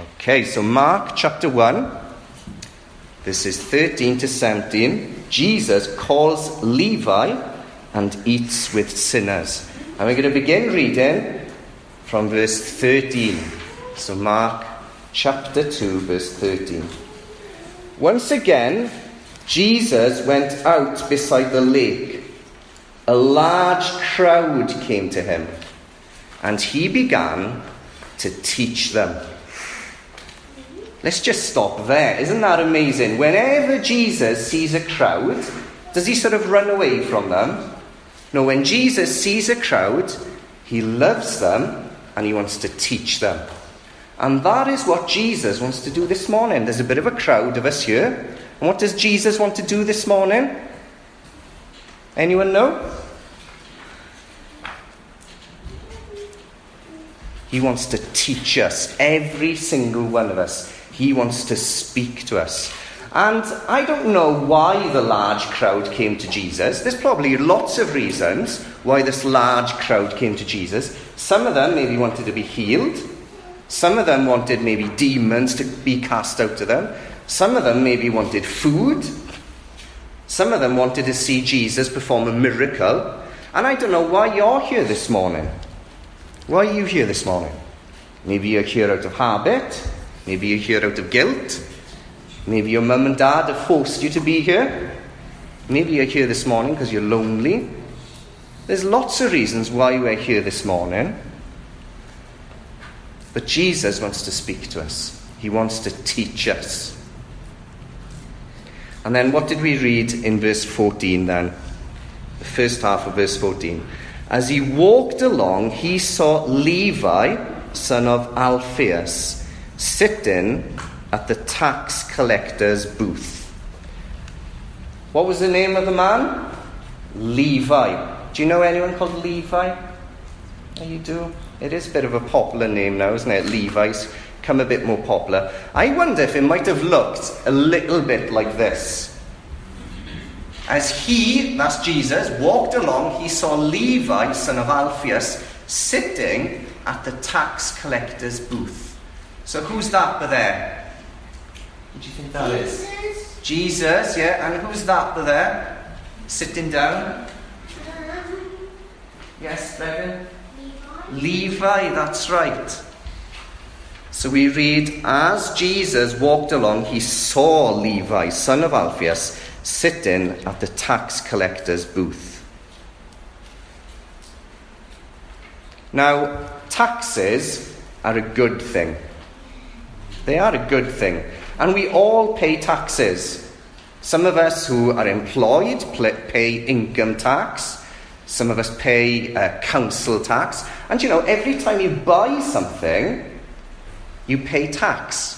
Okay, so Mark chapter 1, this is 13 to 17. Jesus calls Levi and eats with sinners. And we're going to begin reading from verse 13. So, Mark chapter 2, verse 13. Once again, Jesus went out beside the lake. A large crowd came to him, and he began to teach them. Let's just stop there. Isn't that amazing? Whenever Jesus sees a crowd, does he sort of run away from them? No, when Jesus sees a crowd, he loves them and he wants to teach them. And that is what Jesus wants to do this morning. There's a bit of a crowd of us here. And what does Jesus want to do this morning? Anyone know? He wants to teach us, every single one of us. He wants to speak to us. And I don't know why the large crowd came to Jesus. There's probably lots of reasons why this large crowd came to Jesus. Some of them maybe wanted to be healed. Some of them wanted maybe demons to be cast out of them. Some of them maybe wanted food. Some of them wanted to see Jesus perform a miracle. And I don't know why you're here this morning. Why are you here this morning? Maybe you're here out of habit. Maybe you're here out of guilt. Maybe your mum and dad have forced you to be here. Maybe you're here this morning because you're lonely. There's lots of reasons why we're here this morning. But Jesus wants to speak to us, He wants to teach us. And then what did we read in verse 14 then? The first half of verse 14. As he walked along, he saw Levi, son of Alphaeus, sitting at the tax collector's booth. What was the name of the man? Levi. Do you know anyone called Levi? You do? It is a bit of a popular name now, isn't it? Levi's come a bit more popular. I wonder if it might have looked a little bit like this. As he, that's Jesus, walked along, he saw Levi, son of Alphaeus, sitting at the tax collector's booth. So who's that over there? Who do you think that Jesus. is? Jesus, yeah. And who's that over there? Sitting down? Yes, Bevan? Levi. Levi, that's right. So we read, as Jesus walked along, he saw Levi, son of Alphaeus, sitting at the tax collector's booth. Now, taxes are a good thing. They are a good thing. And we all pay taxes. Some of us who are employed pay income tax. Some of us pay uh, council tax. And you know, every time you buy something, you pay tax.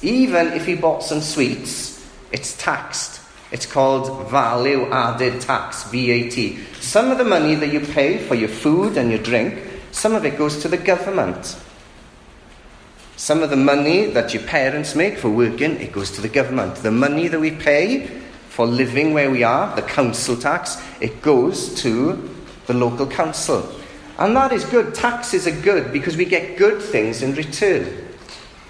Even if you bought some sweets, it's taxed. It's called value added tax, VAT. Some of the money that you pay for your food and your drink, some of it goes to the government. Some of the money that your parents make for working, it goes to the government. The money that we pay for living where we are, the council tax, it goes to the local council. And that is good. Taxes are good because we get good things in return.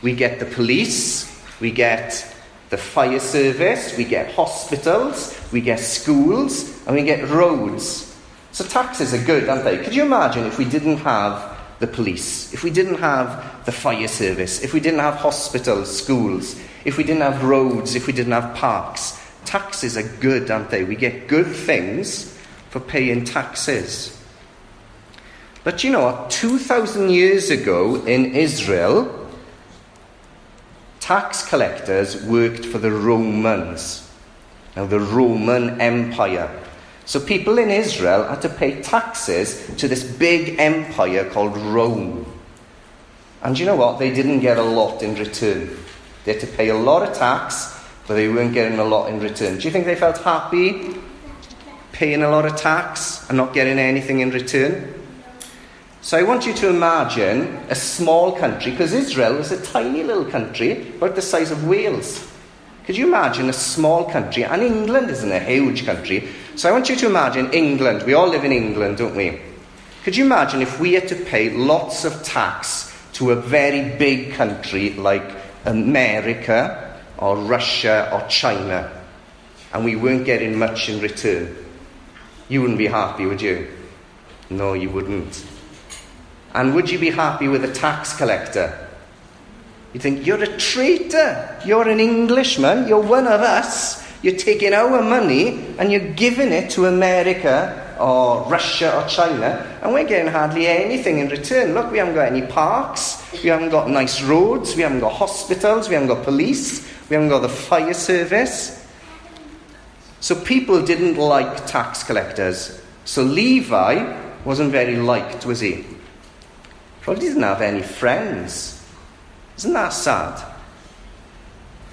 We get the police, we get the fire service, we get hospitals, we get schools, and we get roads. So taxes are good, aren't they? Could you imagine if we didn't have the police, if we didn't have the fire service, if we didn't have hospitals, schools, if we didn't have roads, if we didn't have parks? Taxes are good, aren't they? We get good things for paying taxes. But you know what? 2,000 years ago in Israel, tax collectors worked for the Romans. Now, the Roman Empire. So, people in Israel had to pay taxes to this big empire called Rome. And you know what? They didn't get a lot in return. They had to pay a lot of tax, but they weren't getting a lot in return. Do you think they felt happy paying a lot of tax and not getting anything in return? So I want you to imagine a small country, because Israel was a tiny little country, about the size of Wales. Could you imagine a small country? And England isn't a huge country. So I want you to imagine England. We all live in England, don't we? Could you imagine if we had to pay lots of tax to a very big country like America or Russia or China, and we weren't getting much in return, you wouldn't be happy, would you? No, you wouldn't. And would you be happy with a tax collector? You think, you're a traitor. You're an Englishman. You're one of us. You're taking our money and you're giving it to America or Russia or China, and we're getting hardly anything in return. Look, we haven't got any parks, we haven't got nice roads, we haven't got hospitals, we haven't got police, we haven't got the fire service. So people didn't like tax collectors. So Levi wasn't very liked, was he? Probably didn't have any friends. Isn't that sad?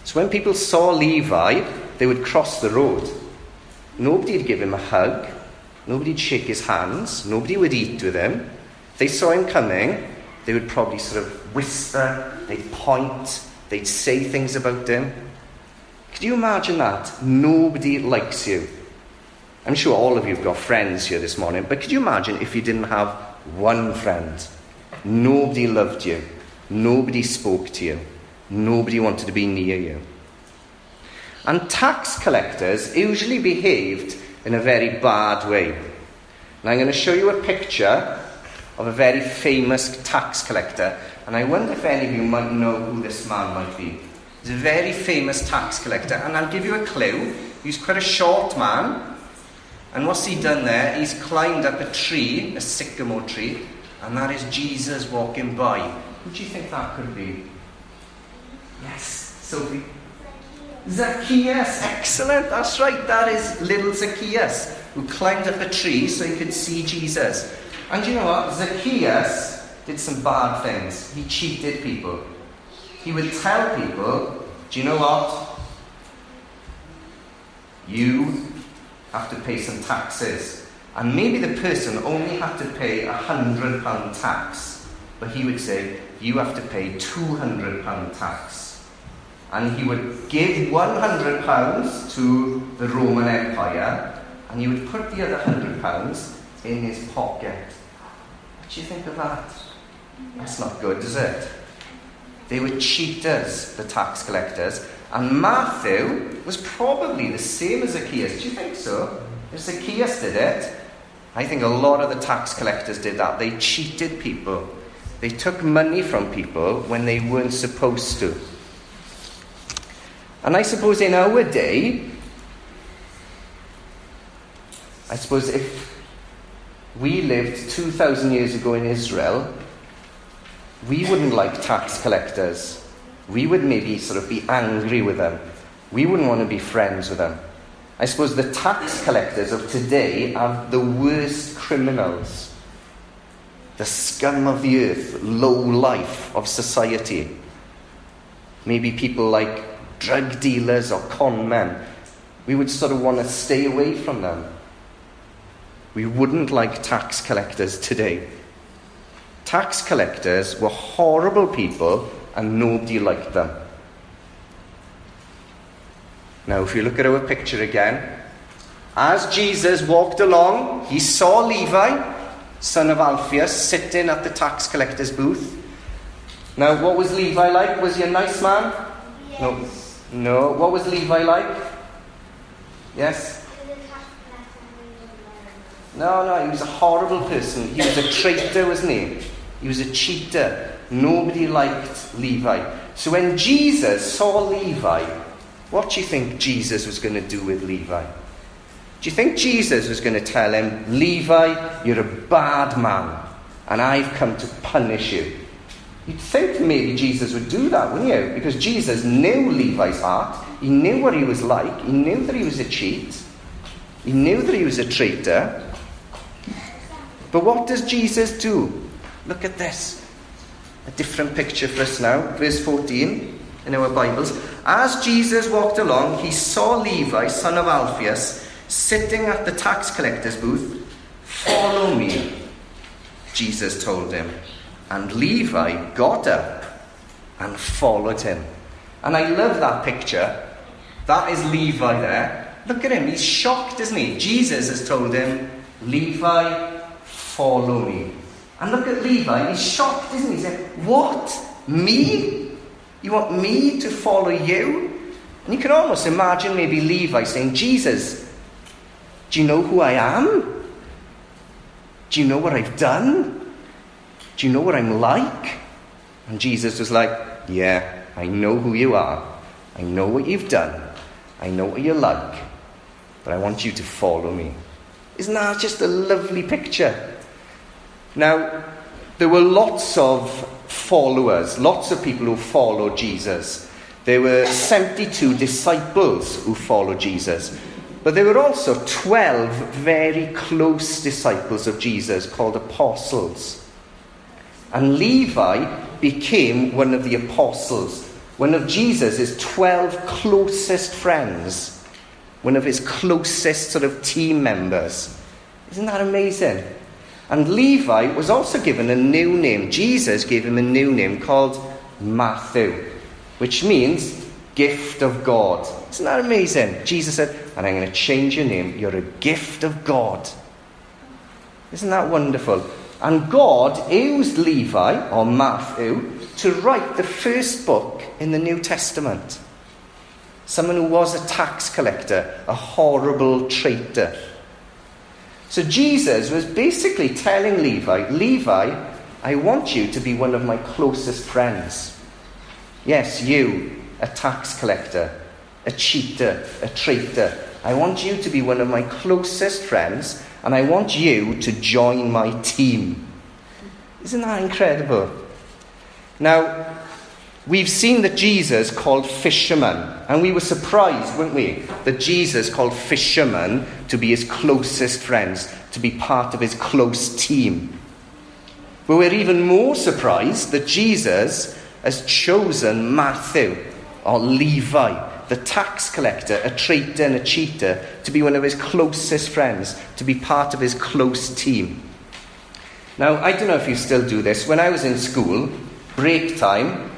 So when people saw Levi, they would cross the road. Nobody would give him a hug. Nobody would shake his hands. Nobody would eat with him. If they saw him coming, they would probably sort of whisper, they'd point, they'd say things about him. Could you imagine that? Nobody likes you. I'm sure all of you have got friends here this morning, but could you imagine if you didn't have one friend? Nobody loved you. Nobody spoke to you. Nobody wanted to be near you. And tax collectors usually behaved in a very bad way. And I'm going to show you a picture of a very famous tax collector. And I wonder if any of you might know who this man might be. He's a very famous tax collector. And I'll give you a clue. He's quite a short man. And what's he done there? He's climbed up a tree, a sycamore tree, and that is Jesus walking by. Who do you think that could be? Yes, Sophie. Zacchaeus, excellent, that's right, that is little Zacchaeus who climbed up a tree so he could see Jesus. And you know what? Zacchaeus did some bad things. He cheated people. He would tell people, do you know what? You have to pay some taxes. And maybe the person only had to pay a hundred pound tax, but he would say, you have to pay two hundred pound tax and he would give 100 pounds to the Roman Empire, and he would put the other 100 pounds in his pocket. What do you think of that? That's not good, is it? They were cheaters, the tax collectors, and Matthew was probably the same as Zacchaeus. Do you think so? If Zacchaeus did it, I think a lot of the tax collectors did that. They cheated people. They took money from people when they weren't supposed to. And I suppose in our day, I suppose if we lived 2,000 years ago in Israel, we wouldn't like tax collectors. We would maybe sort of be angry with them. We wouldn't want to be friends with them. I suppose the tax collectors of today are the worst criminals, the scum of the earth, low life of society. Maybe people like drug dealers or con men, we would sort of want to stay away from them. We wouldn't like tax collectors today. Tax collectors were horrible people and nobody liked them. Now, if you look at our picture again, as Jesus walked along, he saw Levi, son of Alphaeus, sitting at the tax collector's booth. Now, what was Levi like? Was he a nice man? Yes. No. No. What was Levi like? Yes? No, no, he was a horrible person. He was a traitor, wasn't he? He was a cheater. Nobody liked Levi. So when Jesus saw Levi, what do you think Jesus was going to do with Levi? Do you think Jesus was going to tell him, Levi, you're a bad man, and I've come to punish you? You'd think maybe Jesus would do that, wouldn't you? Because Jesus knew Levi's heart. He knew what he was like. He knew that he was a cheat. He knew that he was a traitor. But what does Jesus do? Look at this. A different picture for us now. Verse 14 in our Bibles. As Jesus walked along, he saw Levi, son of Alphaeus, sitting at the tax collector's booth. Follow me, Jesus told him. And Levi got up and followed him. And I love that picture. That is Levi there. Look at him. He's shocked, isn't he? Jesus has told him, Levi, follow me. And look at Levi, he's shocked, isn't he? He's like, What? Me? You want me to follow you? And you can almost imagine maybe Levi saying, Jesus, do you know who I am? Do you know what I've done? Do you know what I'm like? And Jesus was like, Yeah, I know who you are. I know what you've done. I know what you're like. But I want you to follow me. Isn't that just a lovely picture? Now, there were lots of followers, lots of people who followed Jesus. There were 72 disciples who followed Jesus. But there were also 12 very close disciples of Jesus called apostles. And Levi became one of the apostles, one of Jesus' 12 closest friends, one of his closest sort of team members. Isn't that amazing? And Levi was also given a new name. Jesus gave him a new name called Matthew, which means gift of God. Isn't that amazing? Jesus said, and I'm going to change your name. You're a gift of God. Isn't that wonderful? And God used Levi, or Matthew, to write the first book in the New Testament. Someone who was a tax collector, a horrible traitor. So Jesus was basically telling Levi, Levi, I want you to be one of my closest friends. Yes, you, a tax collector, a cheater, a traitor. I want you to be one of my closest friends, and I want you to join my team. Isn't that incredible? Now, we've seen that Jesus called fishermen, and we were surprised, weren't we, that Jesus called fishermen to be his closest friends, to be part of his close team. But we're even more surprised that Jesus has chosen Matthew or Levi, the tax collector, a traitor and a cheater, to be one of his closest friends, to be part of his close team. Now, I don't know if you still do this. When I was in school, break time,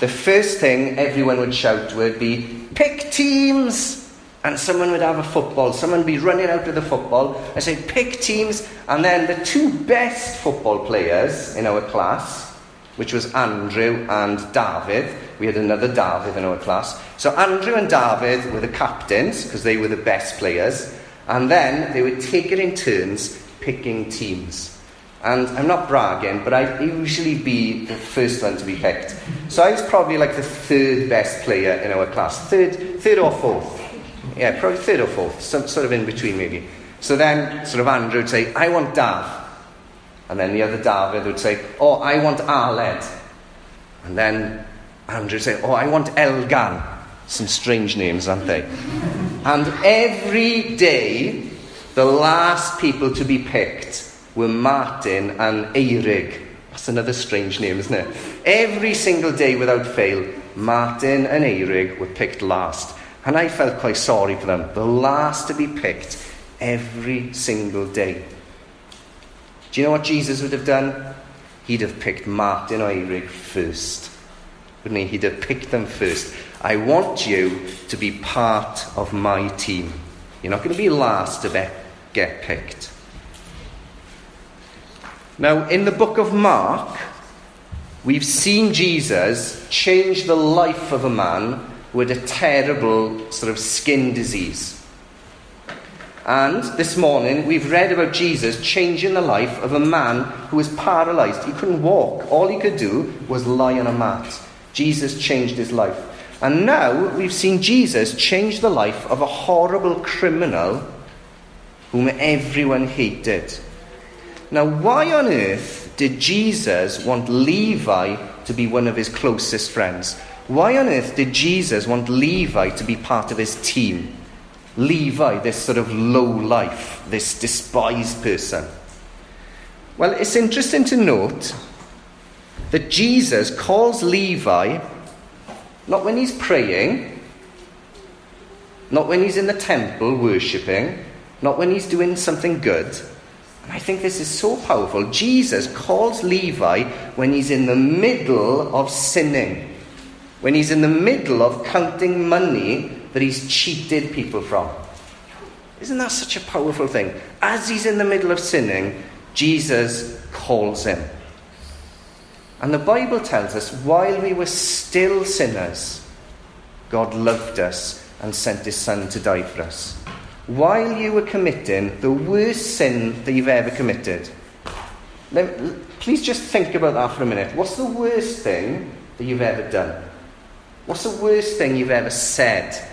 the first thing everyone would shout would be, pick teams! And someone would have a football. Someone would be running out with the football and say, pick teams. And then the two best football players in our class, which was Andrew and David, we had another David in our class. So Andrew and David were the captains because they were the best players. And then they would take it in turns picking teams. And I'm not bragging, but I'd usually be the first one to be picked. So I was probably like the third best player in our class. Third, third or fourth. Yeah, probably third or fourth. Some, sort of in between, maybe. So then, sort of Andrew would say, I want Dav. And then the other David would say, Oh, I want Aled. And then Andrew would say, Oh, I want Elgan. Some strange names, aren't they? and every day, the last people to be picked were Martin and Eirig. That's another strange name, isn't it? Every single day without fail, Martin and Eirig were picked last. And I felt quite sorry for them. The last to be picked every single day. Do you know what Jesus would have done? He'd have picked Martin or Eirig first. Wouldn't he? He'd have picked them first. I want you to be part of my team. You're not going to be last to be- get picked. Now, in the book of Mark, we've seen Jesus change the life of a man with a terrible sort of skin disease. And this morning, we've read about Jesus changing the life of a man who was paralyzed. He couldn't walk, all he could do was lie on a mat. Jesus changed his life. And now we've seen Jesus change the life of a horrible criminal whom everyone hated. Now, why on earth did Jesus want Levi to be one of his closest friends? Why on earth did Jesus want Levi to be part of his team? Levi, this sort of low life, this despised person. Well, it's interesting to note that Jesus calls Levi not when he's praying, not when he's in the temple worshipping, not when he's doing something good and I think this is so powerful. Jesus calls Levi when he's in the middle of sinning, when he's in the middle of counting money that he's cheated people from. Isn't that such a powerful thing? As he's in the middle of sinning, Jesus calls him. And the Bible tells us while we were still sinners, God loved us and sent his Son to die for us. While you were committing the worst sin that you've ever committed, please just think about that for a minute. What's the worst thing that you've ever done? What's the worst thing you've ever said?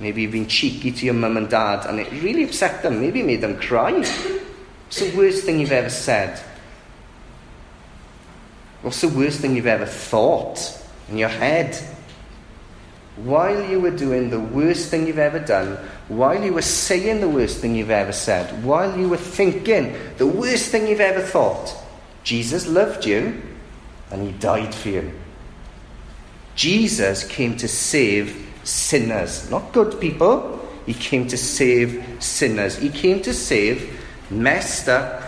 Maybe you've been cheeky to your mum and dad and it really upset them. Maybe made them cry. What's the worst thing you've ever said? What's the worst thing you've ever thought in your head? While you were doing the worst thing you've ever done, while you were saying the worst thing you've ever said, while you were thinking the worst thing you've ever thought, Jesus loved you and he died for you. Jesus came to save sinners, not good people. He came to save sinners. He came to save messed up,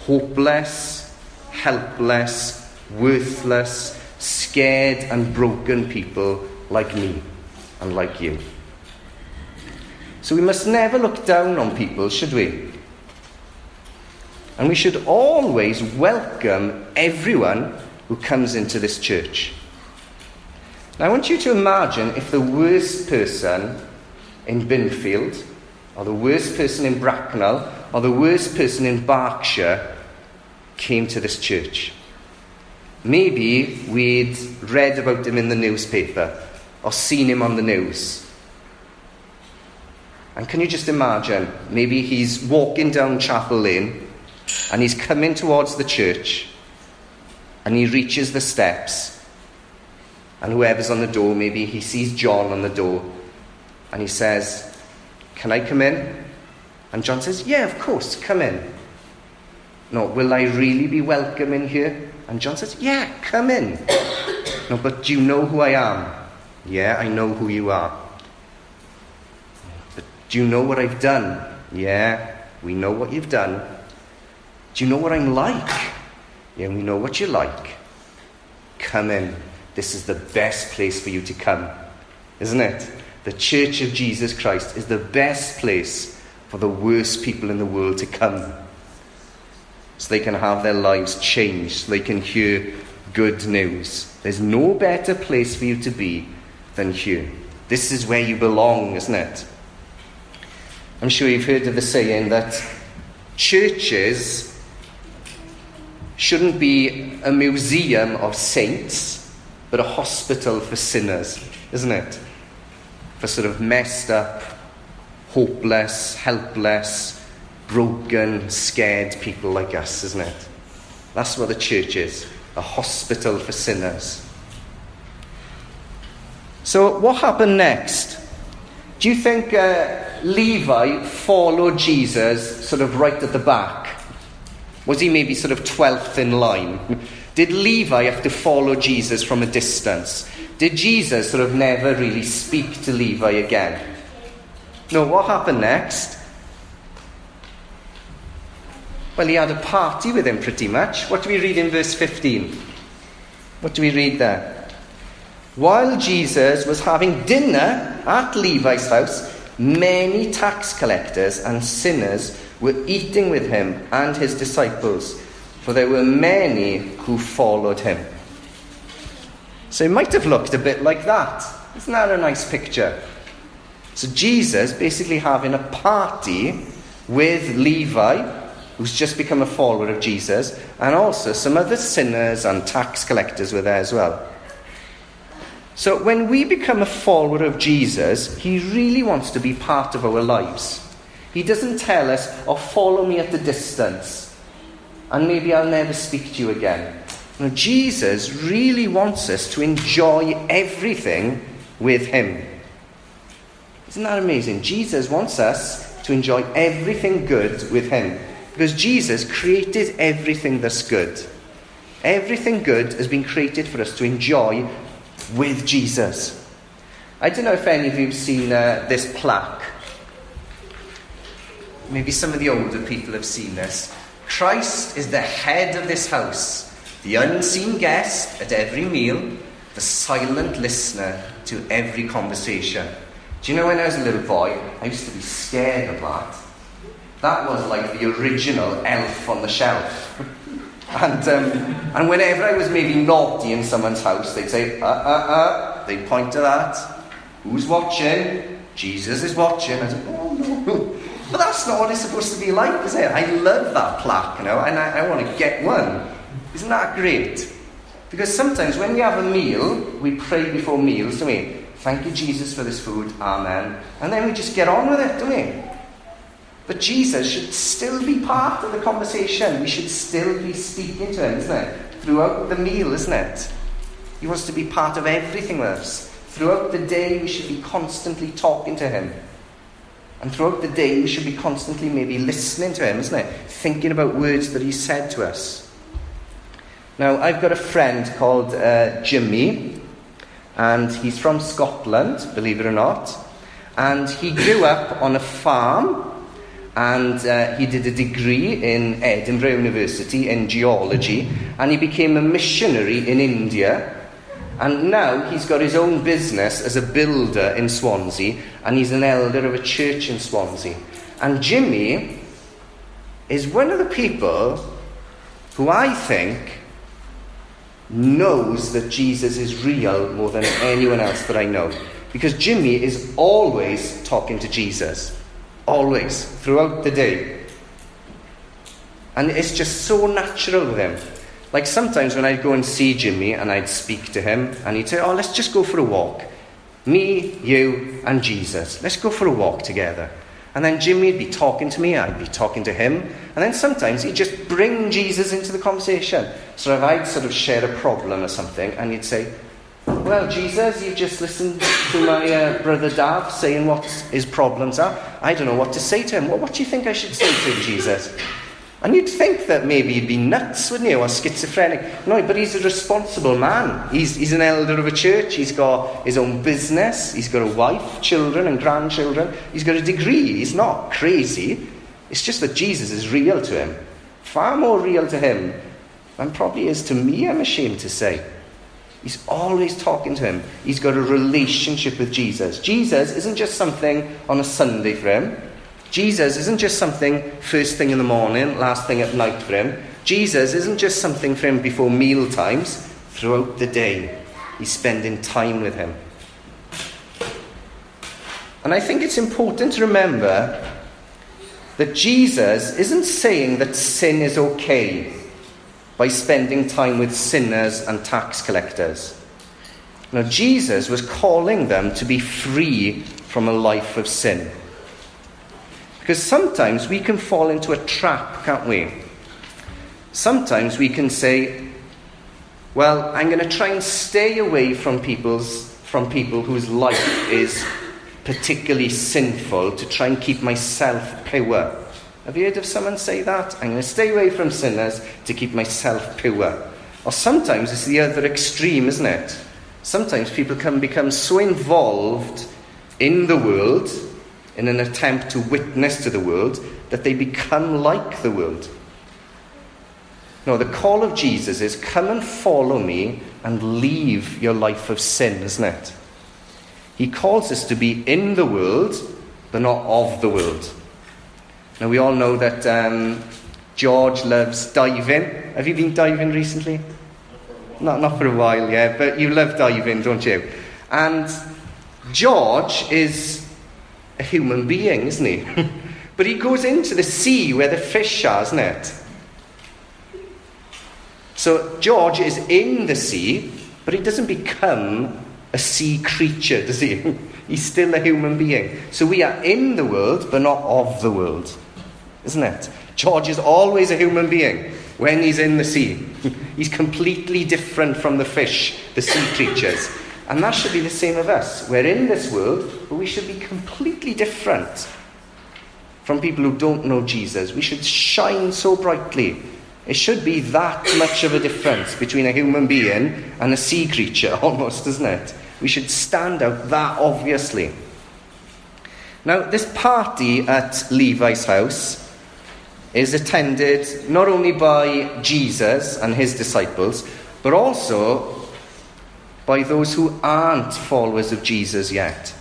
hopeless, helpless, worthless, scared, and broken people like me and like you. So we must never look down on people, should we? And we should always welcome everyone who comes into this church. Now, I want you to imagine if the worst person in Binfield, or the worst person in Bracknell, or the worst person in Berkshire came to this church. Maybe we'd read about him in the newspaper or seen him on the news. And can you just imagine? Maybe he's walking down Chapel Lane and he's coming towards the church and he reaches the steps and whoever's on the door, maybe he sees John on the door and he says, Can I come in? And John says, Yeah, of course, come in. No, will I really be welcome in here? And John says, Yeah, come in. no, but do you know who I am? Yeah, I know who you are. But do you know what I've done? Yeah, we know what you've done. Do you know what I'm like? Yeah, we know what you're like. Come in. This is the best place for you to come, isn't it? The Church of Jesus Christ is the best place for the worst people in the world to come. So they can have their lives changed, so they can hear good news. There's no better place for you to be than here. This is where you belong, isn't it? I'm sure you've heard of the saying that churches shouldn't be a museum of saints but a hospital for sinners, isn't it? For sort of messed up, hopeless, helpless, broken, scared people like us, isn't it? That's what the church is a hospital for sinners. So, what happened next? Do you think uh, Levi followed Jesus sort of right at the back? Was he maybe sort of 12th in line? Did Levi have to follow Jesus from a distance? Did Jesus sort of never really speak to Levi again? No, what happened next? Well, he had a party with him pretty much. What do we read in verse 15? What do we read there? While Jesus was having dinner at Levi's house, many tax collectors and sinners were eating with him and his disciples for there were many who followed him. So it might have looked a bit like that. Isn't that a nice picture? So Jesus basically having a party with Levi, who's just become a follower of Jesus, and also some other sinners and tax collectors were there as well. So when we become a follower of Jesus, he really wants to be part of our lives. He doesn't tell us, oh, follow me at a distance and maybe I'll never speak to you again. Now, Jesus really wants us to enjoy everything with Him. Isn't that amazing? Jesus wants us to enjoy everything good with Him because Jesus created everything that's good. Everything good has been created for us to enjoy with Jesus. I don't know if any of you have seen uh, this plaque. Maybe some of the older people have seen this. Christ is the head of this house, the unseen guest at every meal, the silent listener to every conversation. Do you know when I was a little boy, I used to be scared of that. That was like the original elf on the shelf. and, um, and whenever I was maybe naughty in someone's house, they'd say, uh, uh, uh, they'd point to that. Who's watching? Jesus is watching. I said, oh no. But that's not what it's supposed to be like, is it? I love that plaque, you know, and I, I want to get one. Isn't that great? Because sometimes when we have a meal, we pray before meals, don't we? Thank you, Jesus, for this food. Amen. And then we just get on with it, don't we? But Jesus should still be part of the conversation. We should still be speaking to him, isn't it? Throughout the meal, isn't it? He wants to be part of everything with us. Throughout the day, we should be constantly talking to him. And throughout the day, we should be constantly maybe listening to him, isn't it? Thinking about words that he said to us. Now, I've got a friend called uh, Jimmy, and he's from Scotland, believe it or not. And he grew up on a farm, and uh, he did a degree in Edinburgh University in geology, and he became a missionary in India. And now he's got his own business as a builder in Swansea, and he's an elder of a church in Swansea. And Jimmy is one of the people who I think knows that Jesus is real more than anyone else that I know. Because Jimmy is always talking to Jesus. Always. Throughout the day. And it's just so natural with him. Like sometimes when I'd go and see Jimmy and I'd speak to him and he'd say, Oh, let's just go for a walk. Me, you, and Jesus. Let's go for a walk together. And then Jimmy would be talking to me, I'd be talking to him. And then sometimes he'd just bring Jesus into the conversation. So if I'd sort of share a problem or something, and he'd say, Well, Jesus, you've just listened to my uh, brother Dav saying what his problems are. I don't know what to say to him. Well, what do you think I should say to him, Jesus? And you'd think that maybe he'd be nuts, wouldn't you, or schizophrenic. No, but he's a responsible man. He's, he's an elder of a church. He's got his own business. He's got a wife, children, and grandchildren. He's got a degree. He's not crazy. It's just that Jesus is real to him. Far more real to him than probably is to me, I'm ashamed to say. He's always talking to him. He's got a relationship with Jesus. Jesus isn't just something on a Sunday for him. Jesus isn't just something first thing in the morning, last thing at night for him. Jesus isn't just something for him before meal times. Throughout the day, he's spending time with him. And I think it's important to remember that Jesus isn't saying that sin is okay by spending time with sinners and tax collectors. Now, Jesus was calling them to be free from a life of sin. Because sometimes we can fall into a trap, can't we? Sometimes we can say, well, I'm going to try and stay away from people's from people whose life is particularly sinful to try and keep myself pure. Have you heard of someone say that? I'm going to stay away from sinners to keep myself pure. Or sometimes it's the other extreme, isn't it? Sometimes people can become so involved in the world in an attempt to witness to the world that they become like the world. No, the call of Jesus is come and follow me and leave your life of sin, isn't it? He calls us to be in the world, but not of the world. Now, we all know that um, George loves diving. Have you been diving recently? Not, not for a while, yeah, but you love diving, don't you? And George is a human being, isn't he? but he goes into the sea where the fish are, isn't it? So George is in the sea, but he doesn't become a sea creature, does he? He's still a human being. So we are in the world, but not of the world, isn't it? George is always a human being when he's in the sea. he's completely different from the fish, the sea creatures. And that should be the same of us. We're in this world, but we should be completely different from people who don't know Jesus. We should shine so brightly. It should be that much of a difference between a human being and a sea creature, almost, isn't it? We should stand out that obviously. Now, this party at Levi's house is attended not only by Jesus and his disciples, but also by those who aren't followers of Jesus yet.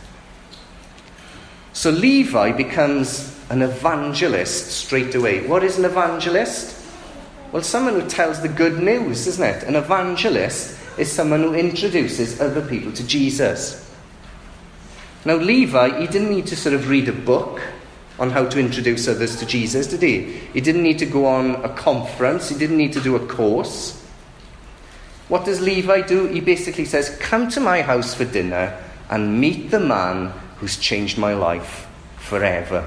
So Levi becomes an evangelist straight away. What is an evangelist? Well, someone who tells the good news, isn't it? An evangelist is someone who introduces other people to Jesus. Now, Levi, he didn't need to sort of read a book on how to introduce others to Jesus, did he? He didn't need to go on a conference, he didn't need to do a course. What does Levi do? He basically says, Come to my house for dinner and meet the man who's changed my life forever.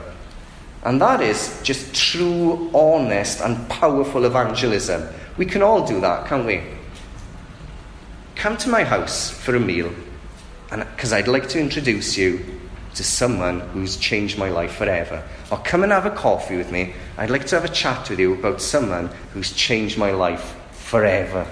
And that is just true, honest, and powerful evangelism. We can all do that, can't we? Come to my house for a meal, because I'd like to introduce you to someone who's changed my life forever. Or come and have a coffee with me. I'd like to have a chat with you about someone who's changed my life forever.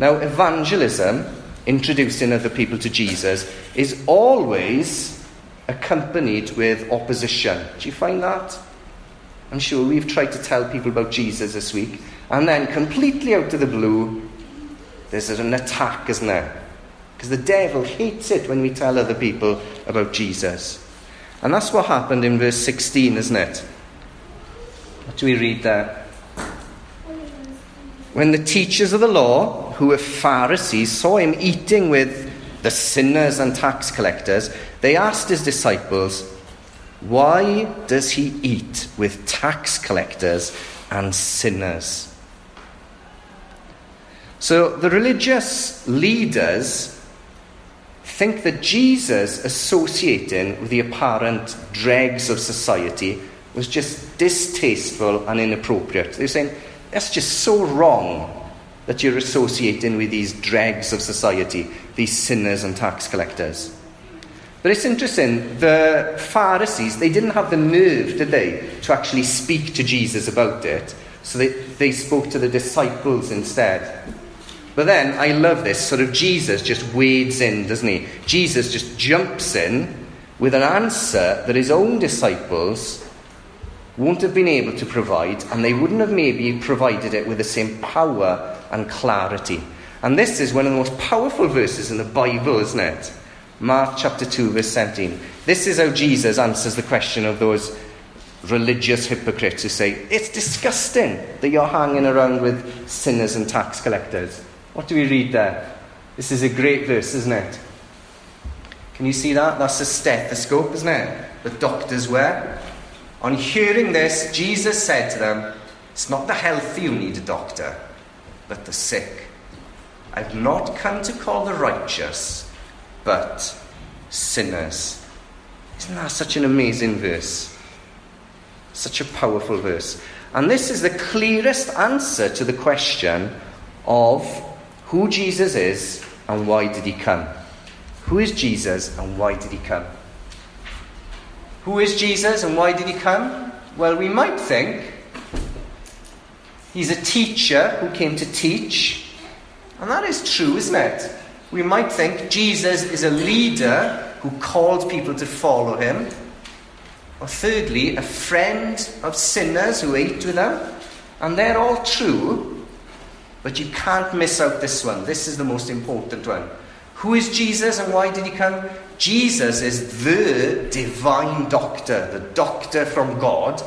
Now, evangelism, introducing other people to Jesus, is always accompanied with opposition. Do you find that? I'm sure we've tried to tell people about Jesus this week, and then completely out of the blue, there's an attack, isn't there? Because the devil hates it when we tell other people about Jesus. And that's what happened in verse 16, isn't it? What do we read there? When the teachers of the law, who were Pharisees, saw him eating with the sinners and tax collectors, they asked his disciples, Why does he eat with tax collectors and sinners? So the religious leaders think that Jesus associating with the apparent dregs of society was just distasteful and inappropriate. They're saying, that's just so wrong that you're associating with these dregs of society, these sinners and tax collectors. But it's interesting, the Pharisees, they didn't have the nerve, did they, to actually speak to Jesus about it. So they, they spoke to the disciples instead. But then I love this sort of Jesus just wades in, doesn't he? Jesus just jumps in with an answer that his own disciples won't have been able to provide, and they wouldn't have maybe provided it with the same power and clarity. And this is one of the most powerful verses in the Bible, isn't it? Mark chapter 2, verse 17. This is how Jesus answers the question of those religious hypocrites who say, It's disgusting that you're hanging around with sinners and tax collectors. What do we read there? This is a great verse, isn't it? Can you see that? That's a stethoscope, isn't it? The doctors wear. On hearing this, Jesus said to them, It's not the healthy who need a doctor, but the sick. I've not come to call the righteous, but sinners. Isn't that such an amazing verse? Such a powerful verse. And this is the clearest answer to the question of who Jesus is and why did he come. Who is Jesus and why did he come? Who is Jesus and why did he come? Well, we might think he's a teacher who came to teach. And that is true, isn't it? We might think Jesus is a leader who called people to follow him. Or thirdly, a friend of sinners who ate with them. And they're all true. But you can't miss out this one. This is the most important one. Who is Jesus and why did he come? Jesus is the divine doctor, the doctor from God,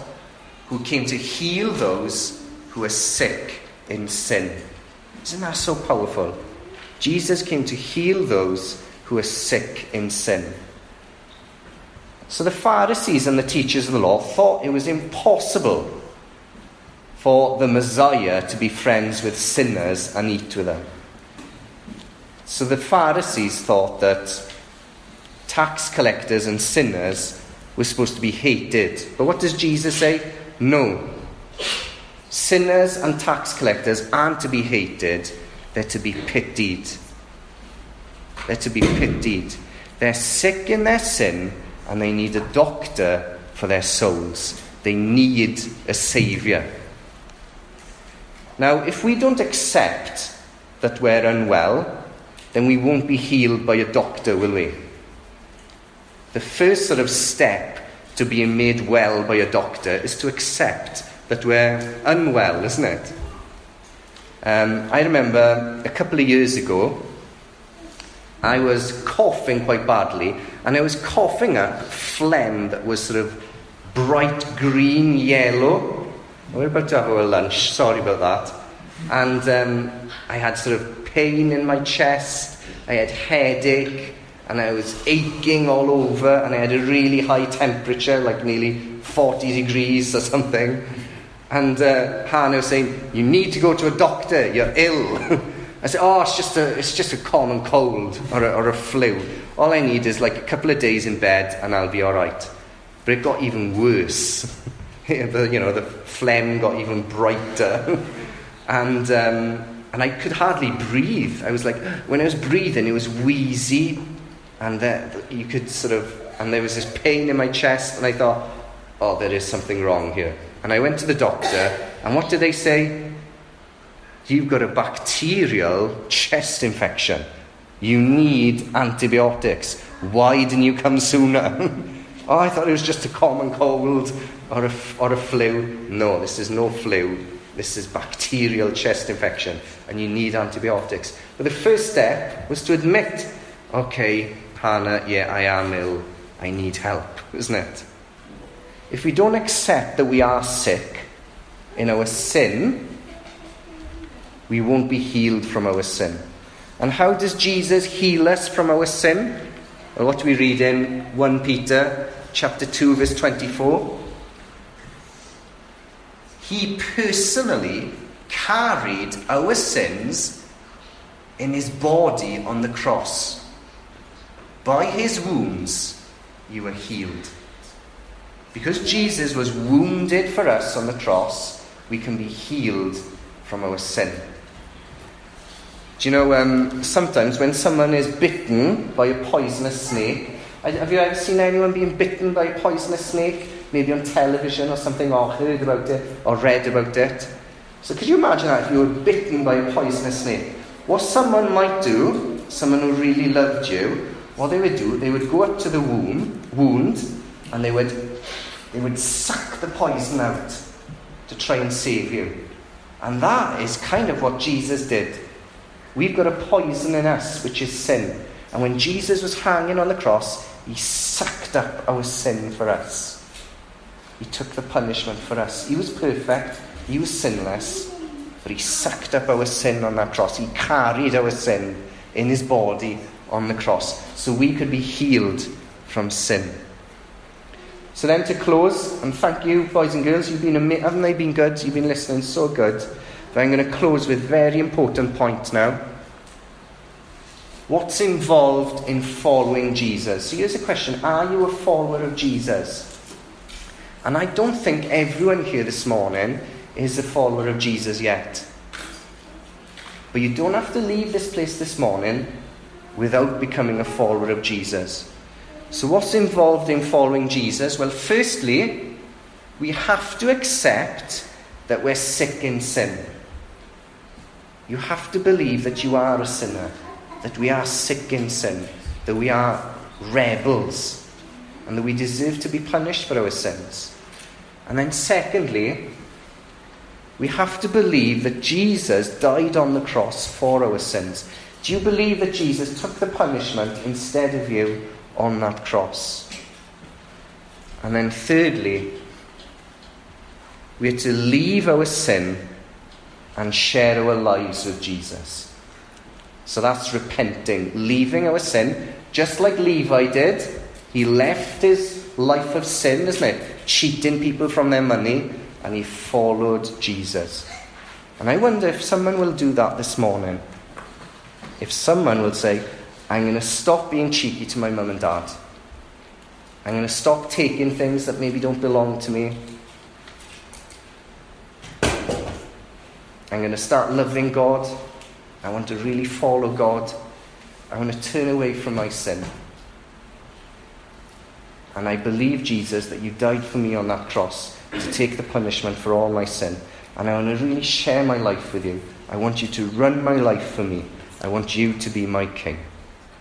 who came to heal those who are sick in sin. Isn't that so powerful? Jesus came to heal those who are sick in sin. So the Pharisees and the teachers of the law thought it was impossible for the Messiah to be friends with sinners and eat with them. So the Pharisees thought that tax collectors and sinners were supposed to be hated. But what does Jesus say? No. Sinners and tax collectors aren't to be hated, they're to be pitied. They're to be pitied. They're sick in their sin and they need a doctor for their souls. They need a saviour. Now, if we don't accept that we're unwell, then we won't be healed by a doctor, will we? The first sort of step to being made well by a doctor is to accept that were unwell, isn't it? Um, I remember a couple of years ago, I was coughing quite badly, and I was coughing up phlegm that was sort of bright green, yellow. We're about to have our lunch, sorry about that. And um, I had sort of pain in my chest, I had headache, and I was aching all over, and I had a really high temperature, like nearly 40 degrees or something. And uh, Hannah was saying, You need to go to a doctor, you're ill. I said, Oh, it's just a, it's just a common cold or a, or a flu. All I need is like a couple of days in bed and I'll be all right. But it got even worse. the, you know, the phlegm got even brighter. and, um, and I could hardly breathe. I was like, when I was breathing, it was wheezy. And the, you could sort of, and there was this pain in my chest. And I thought, oh, there is something wrong here. And I went to the doctor, and what did they say? You've got a bacterial chest infection. You need antibiotics. Why didn't you come sooner? oh, I thought it was just a common cold or a, or a flu. No, this is no flu. This is bacterial chest infection, and you need antibiotics. But the first step was to admit, okay, Hannah, yeah, I am ill. I need help, isn't it? If we don't accept that we are sick in our sin, we won't be healed from our sin. And how does Jesus heal us from our sin? Well, what do we read in 1 Peter chapter 2 verse 24? He personally carried our sins in his body on the cross. By his wounds you were healed. Because Jesus was wounded for us on the cross, we can be healed from our sin. Do you know, um, sometimes when someone is bitten by a poisonous snake, have you ever seen anyone being bitten by a poisonous snake? Maybe on television or something, or heard about it, or read about it. So could you imagine that if you were bitten by a poisonous snake? What someone might do, someone who really loved you, what they would do, they would go up to the wound, wound and they would they would suck the poison out to try and save you. And that is kind of what Jesus did. We've got a poison in us, which is sin. And when Jesus was hanging on the cross, he sucked up our sin for us. He took the punishment for us. He was perfect, he was sinless, but he sucked up our sin on that cross. He carried our sin in his body on the cross so we could be healed from sin. So then to close, and thank you, boys and girls, you've been ama- haven't they been good? You've been listening so good. But I'm going to close with very important point now. What's involved in following Jesus? So here's a question Are you a follower of Jesus? And I don't think everyone here this morning is a follower of Jesus yet. But you don't have to leave this place this morning without becoming a follower of Jesus. So, what's involved in following Jesus? Well, firstly, we have to accept that we're sick in sin. You have to believe that you are a sinner, that we are sick in sin, that we are rebels, and that we deserve to be punished for our sins. And then, secondly, we have to believe that Jesus died on the cross for our sins. Do you believe that Jesus took the punishment instead of you on that cross. And then, thirdly, we are to leave our sin and share our lives with Jesus. So that's repenting, leaving our sin, just like Levi did. He left his life of sin, isn't it? Cheating people from their money, and he followed Jesus. And I wonder if someone will do that this morning. If someone will say, I'm going to stop being cheeky to my mum and dad. I'm going to stop taking things that maybe don't belong to me. I'm going to start loving God. I want to really follow God. I want to turn away from my sin. And I believe, Jesus, that you died for me on that cross to take the punishment for all my sin. And I want to really share my life with you. I want you to run my life for me. I want you to be my king.